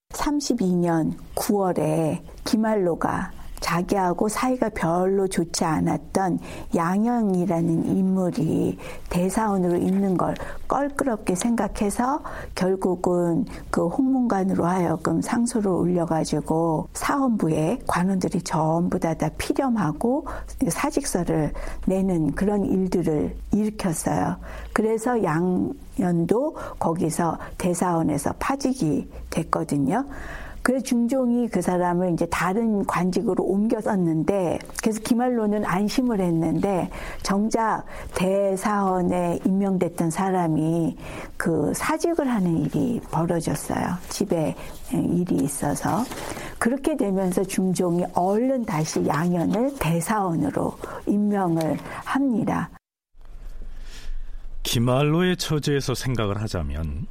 32년 9월에 기말로가 자기하고 사이가 별로 좋지 않았던 양형이라는 인물이 대사원으로 있는 걸 껄끄럽게 생각해서 결국은 그 홍문관으로 하여금 상소를 올려가지고 사원부에 관원들이 전부 다 다 피렴하고 사직서를 내는 그런 일들을 일으켰어요. 그래서 양년도 거기서 대사원에서 파직이 됐거든요. 그래서 중종이 그 사람을 이제 다른 관직으로 옮겨 썼는데 그래서 기말로는 안심을 했는데 정작 대사원에 임명됐던 사람이 그 사직을 하는 일이 벌어졌어요. 집에 일이 있어서 그렇게 되면서 중종이 얼른 다시 양현을 대사원으로 임명을 합니다. 기말로의 처지에서 생각을 하자면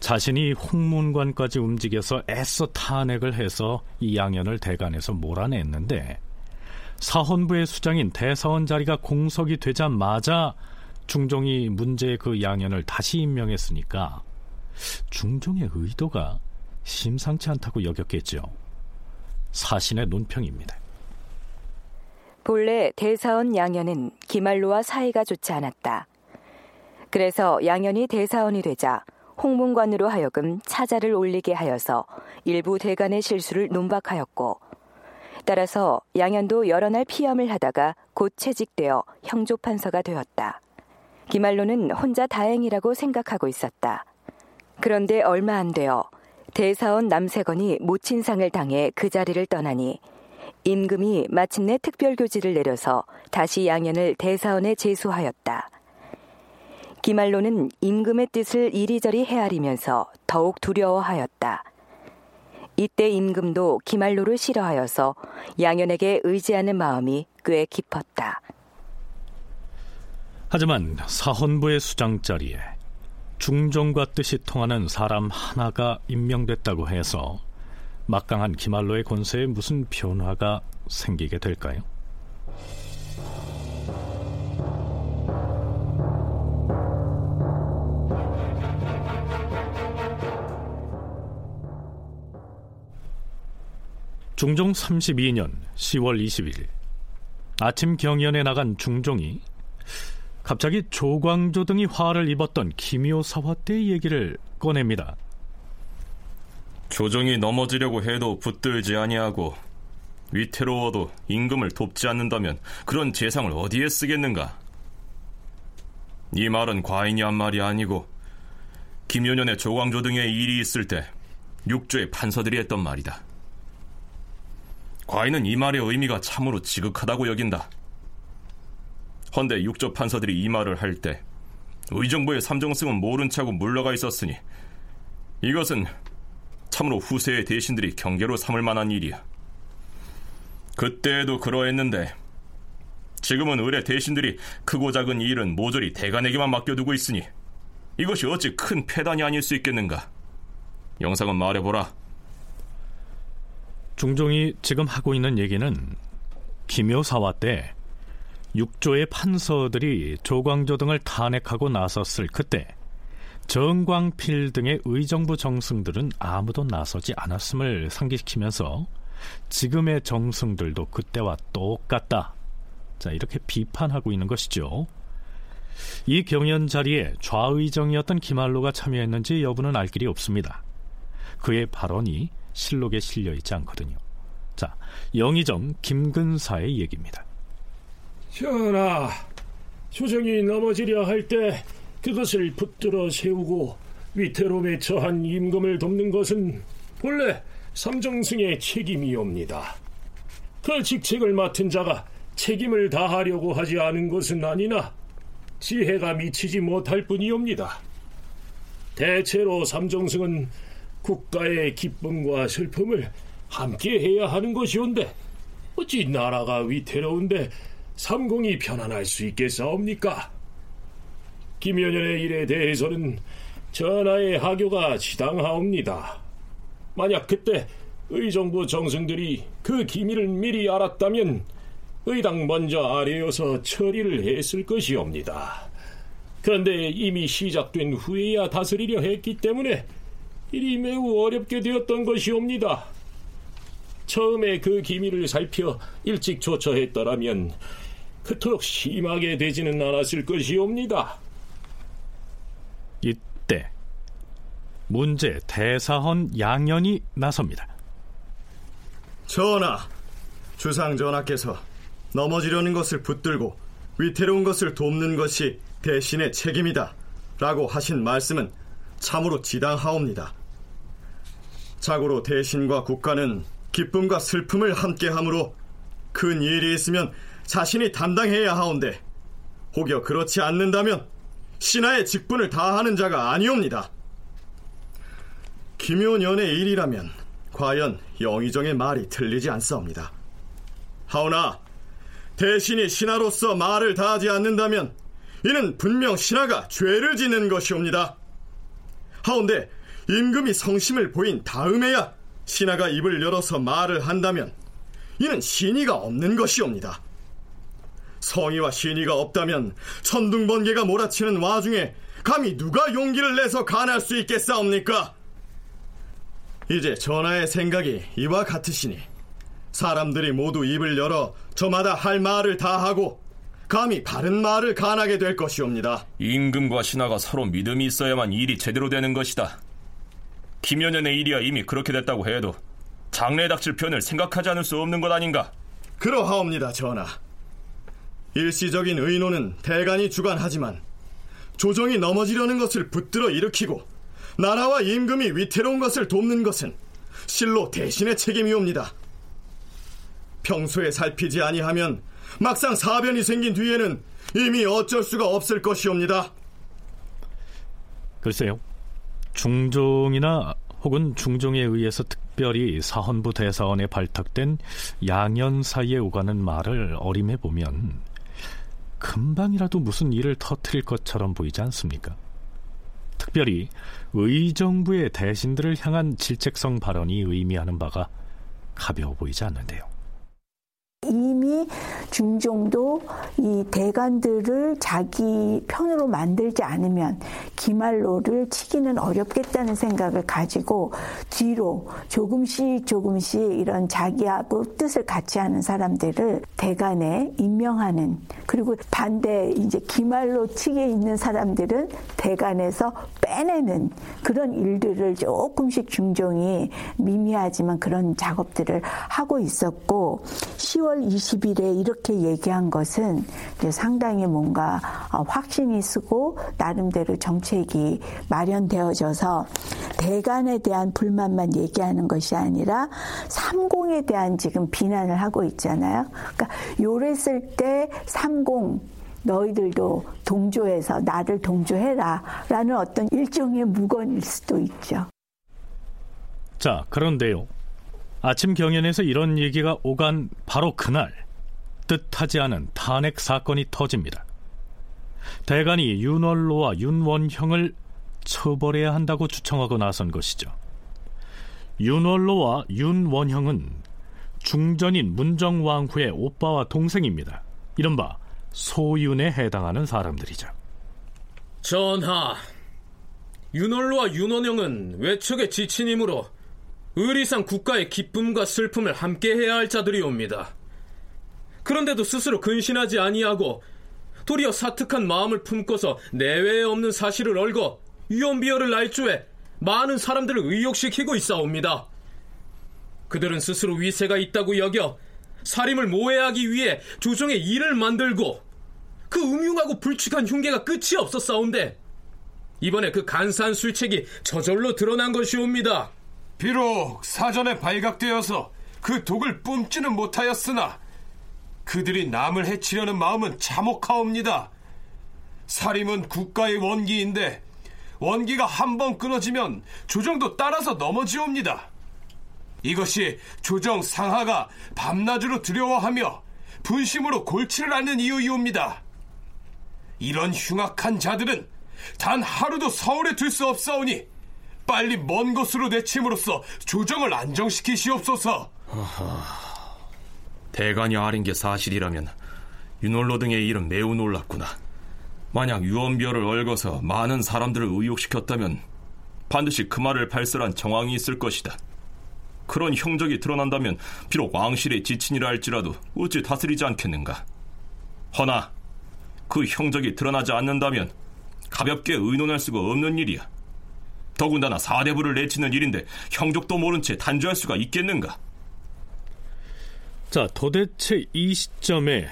자신이 홍문관까지 움직여서 애써 탄핵을 해서 이 양현을 대관에서 몰아냈는데 사헌부의 수장인 대사원 자리가 공석이 되자마자 중종이 문제의 그 양현을 다시 임명했으니까 중종의 의도가 심상치 않다고 여겼겠죠. 사신의 논평입니다. 본래 대사원 양현은 기말로와 사이가 좋지 않았다. 그래서 양현이 대사원이 되자 홍문관으로 하여금 차자를 올리게 하여서 일부 대간의 실수를 논박하였고 따라서 양현도 여러 날 피험을 하다가 곧 채직되어 형조판서가 되었다. 기말로는 혼자 다행이라고 생각하고 있었다. 그런데 얼마 안 되어 대사원 남세건이 모친상을 당해 그 자리를 떠나니 임금이 마침내 특별교지를 내려서 다시 양현을 대사원에 제수하였다. 기말로는 임금의 뜻을 이리저리 헤아리면서 더욱 두려워하였다. 이때 임금도 기말로를 싫어하여서 양현에게 의지하는 마음이 꽤 깊었다. 하지만 사헌부의 수장 자리에 중종과 뜻이 통하는 사람 하나가 임명됐다고 해서 막강한 기말로의 권세에 무슨 변화가 생기게 될까요? 중종 32년 10월 20일 아침 경연에 나간 중종이 갑자기 조광조 등이 화를 입었던 기묘사화 때의 얘기를 꺼냅니다. 조정이 넘어지려고 해도 붙들지 아니하고 위태로워도 임금을 돕지 않는다면 그런 재상을 어디에 쓰겠는가? 이 말은 과인이 한 말이 아니고 김효년의 조광조 등의 일이 있을 때 육조의 판서들이 했던 말이다. 과인은 이 말의 의미가 참으로 지극하다고 여긴다. 헌데 육조 판서들이 이 말을 할 때 의정부의 삼정승은 모른 차고 물러가 있었으니 이것은 참으로 후세의 대신들이 경계로 삼을 만한 일이야. 그때에도 그러했는데 지금은 의뢰 대신들이 크고 작은 일은 모조리 대간에게만 맡겨두고 있으니 이것이 어찌 큰 폐단이 아닐 수 있겠는가? 영상은 말해보라. 중종이 지금 하고 있는 얘기는 기묘사화 때 육조의 판서들이 조광조 등을 탄핵하고 나섰을 그때 정광필 등의 의정부 정승들은 아무도 나서지 않았음을 상기시키면서 지금의 정승들도 그때와 똑같다. 자, 이렇게 비판하고 있는 것이죠. 이 경연 자리에 좌의정이었던 김한로가 참여했는지 여부는 알 길이 없습니다. 그의 발언이 실록에 실려 있지 않거든요. 자, 영의정 김근사의 얘기입니다. 전하, 조정이 넘어지려 할 때 그것을 붙들어 세우고 위태로움에 처한 임금을 돕는 것은 본래 삼정승의 책임이옵니다. 그 직책을 맡은 자가 책임을 다하려고 하지 않은 것은 아니나 지혜가 미치지 못할 뿐이옵니다. 대체로 삼정승은 국가의 기쁨과 슬픔을 함께 해야 하는 것이온데 어찌 나라가 위태로운데 삼공이 편안할 수 있겠사옵니까? 김연년의 일에 대해서는 전하의 하교가 지당하옵니다. 만약 그때 의정부 정승들이 그 기밀을 미리 알았다면 의당 먼저 아래어서 처리를 했을 것이옵니다. 그런데 이미 시작된 후에야 다스리려 했기 때문에 일이 매우 어렵게 되었던 것이옵니다. 처음에 그 기밀을 살펴 일찍 조처했더라면 그토록 심하게 되지는 않았을 것이옵니다. 이때 문제 대사헌 양현이 나섭니다. 전하, 주상 전하께서 넘어지려는 것을 붙들고 위태로운 것을 돕는 것이 대신의 책임이다 라고 하신 말씀은 참으로 지당하옵니다. 자고로 대신과 국가는 기쁨과 슬픔을 함께하므로 큰 일이 있으면 자신이 담당해야 하온데 혹여 그렇지 않는다면 신하의 직분을 다하는 자가 아니옵니다. 김효년의 일이라면 과연 영의정의 말이 틀리지 않사옵니다. 하오나 대신이 신하로서 말을 다하지 않는다면 이는 분명 신하가 죄를 짓는 것이옵니다. 하온데 임금이 성심을 보인 다음에야 신하가 입을 열어서 말을 한다면 이는 신의가 없는 것이옵니다. 성의와 신의가 없다면 천둥번개가 몰아치는 와중에 감히 누가 용기를 내서 간할 수 있겠사옵니까? 이제 전하의 생각이 이와 같으시니 사람들이 모두 입을 열어 저마다 할 말을 다 하고 감히 바른 말을 간하게 될 것이옵니다. 임금과 신하가 서로 믿음이 있어야만 일이 제대로 되는 것이다. 김연년의 일이야 이미 그렇게 됐다고 해도 장래에 닥칠 편을 생각하지 않을 수 없는 것 아닌가? 그러하옵니다, 전하. 일시적인 의노는 대간이 주관하지만 조정이 넘어지려는 것을 붙들어 일으키고 나라와 임금이 위태로운 것을 돕는 것은 실로 대신의 책임이옵니다. 평소에 살피지 아니하면 막상 사변이 생긴 뒤에는 이미 어쩔 수가 없을 것이옵니다. 글쎄요. 중종이나 혹은 중종에 의해서 특별히 사헌부 대사원에 발탁된 양현 사이에 오가는 말을 어림해 보면 금방이라도 무슨 일을 터트릴 것처럼 보이지 않습니까? 특별히 의정부의 대신들을 향한 질책성 발언이 의미하는 바가 가벼워 보이지 않는데요. 이미 중종도 이 대관들을 자기 편으로 만들지 않으면 기말로를 치기는 어렵겠다는 생각을 가지고 뒤로 조금씩 조금씩 이런 자기하고 뜻을 같이 하는 사람들을 대관에 임명하는 그리고 반대 이제 기말로 측에 있는 사람들은 대관에서 빼내는 그런 일들을 조금씩 중종이 미미하지만 그런 작업들을 하고 있었고 10월 20 일에 이렇게 얘기한 것은 상당히 뭔가 어, 확신이 쓰고 나름대로 정책이 마련되어져서 대간에 대한 불만만 얘기하는 것이 아니라 삼공에 대한 지금 비난을 하고 있잖아요. 그러니까 요랬을 때 삼공 너희들도 동조해서 나를 동조해라 라는 어떤 일종의 무건일 수도 있죠. 자, 그런데요. 아침 경연에서 이런 얘기가 오간 바로 그날 뜻하지 않은 탄핵 사건이 터집니다. 대간이 윤월로와 윤원형을 처벌해야 한다고 주청하고 나선 것이죠. 윤월로와 윤원형은 중전인 문정왕후의 오빠와 동생입니다. 이른바 소윤에 해당하는 사람들이죠. 전하, 윤월로와 윤원형은 외척의 지친이므로 의리상 국가의 기쁨과 슬픔을 함께해야 할 자들이옵니다. 그런데도 스스로 근신하지 아니하고 도리어 사특한 마음을 품고서 내외에 없는 사실을 얽어 유언비어를 날조해 많은 사람들을 의욕시키고 있사옵니다. 그들은 스스로 위세가 있다고 여겨 살림을 모해하기 위해 조정의 일을 만들고 그 음흉하고 불측한 흉계가 끝이 없었사온데 이번에 그 간사한 술책이 저절로 드러난 것이옵니다. 비록 사전에 발각되어서 그 독을 뿜지는 못하였으나 그들이 남을 해치려는 마음은 참혹하옵니다. 살림은 국가의 원기인데 원기가 한 번 끊어지면 조정도 따라서 넘어지옵니다. 이것이 조정 상하가 밤낮으로 두려워하며 분심으로 골치를 앓는 이유이옵니다. 이런 흉악한 자들은 단 하루도 서울에 둘수 없사오니 빨리 먼 곳으로 내침으로써 조정을 안정시키시옵소서. 대간이 아린 게 사실이라면 윤월로 등의 일은 매우 놀랐구나. 만약 유언비어를 얽어서 많은 사람들을 의욕시켰다면 반드시 그 말을 발설한 정황이 있을 것이다. 그런 형적이 드러난다면 비록 왕실의 지친이라 할지라도 어찌 다스리지 않겠는가. 허나 그 형적이 드러나지 않는다면 가볍게 의논할 수가 없는 일이야. 더군다나 사대부를 내치는 일인데 형적도 모른 채 단죄할 수가 있겠는가? 자, 도대체 이 시점에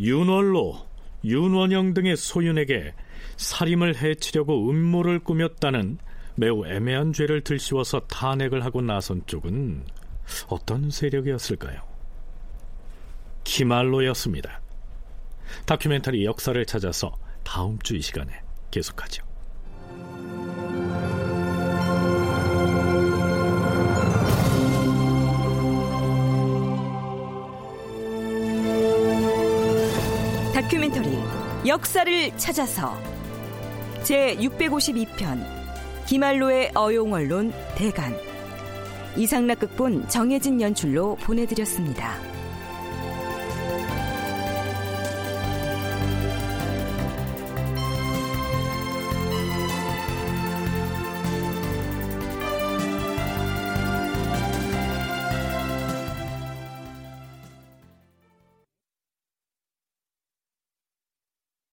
윤월로, 윤원영 등의 소윤에게 살인을 해치려고 음모를 꾸몄다는 매우 애매한 죄를 들씌워서 탄핵을 하고 나선 쪽은 어떤 세력이었을까요? 기말로였습니다. 다큐멘터리 역사를 찾아서 다음 주 이 시간에 계속하죠. 역사를 찾아서 제 652편 기말로의 어용언론 대간 이상락 극본 정혜진 연출로 보내드렸습니다.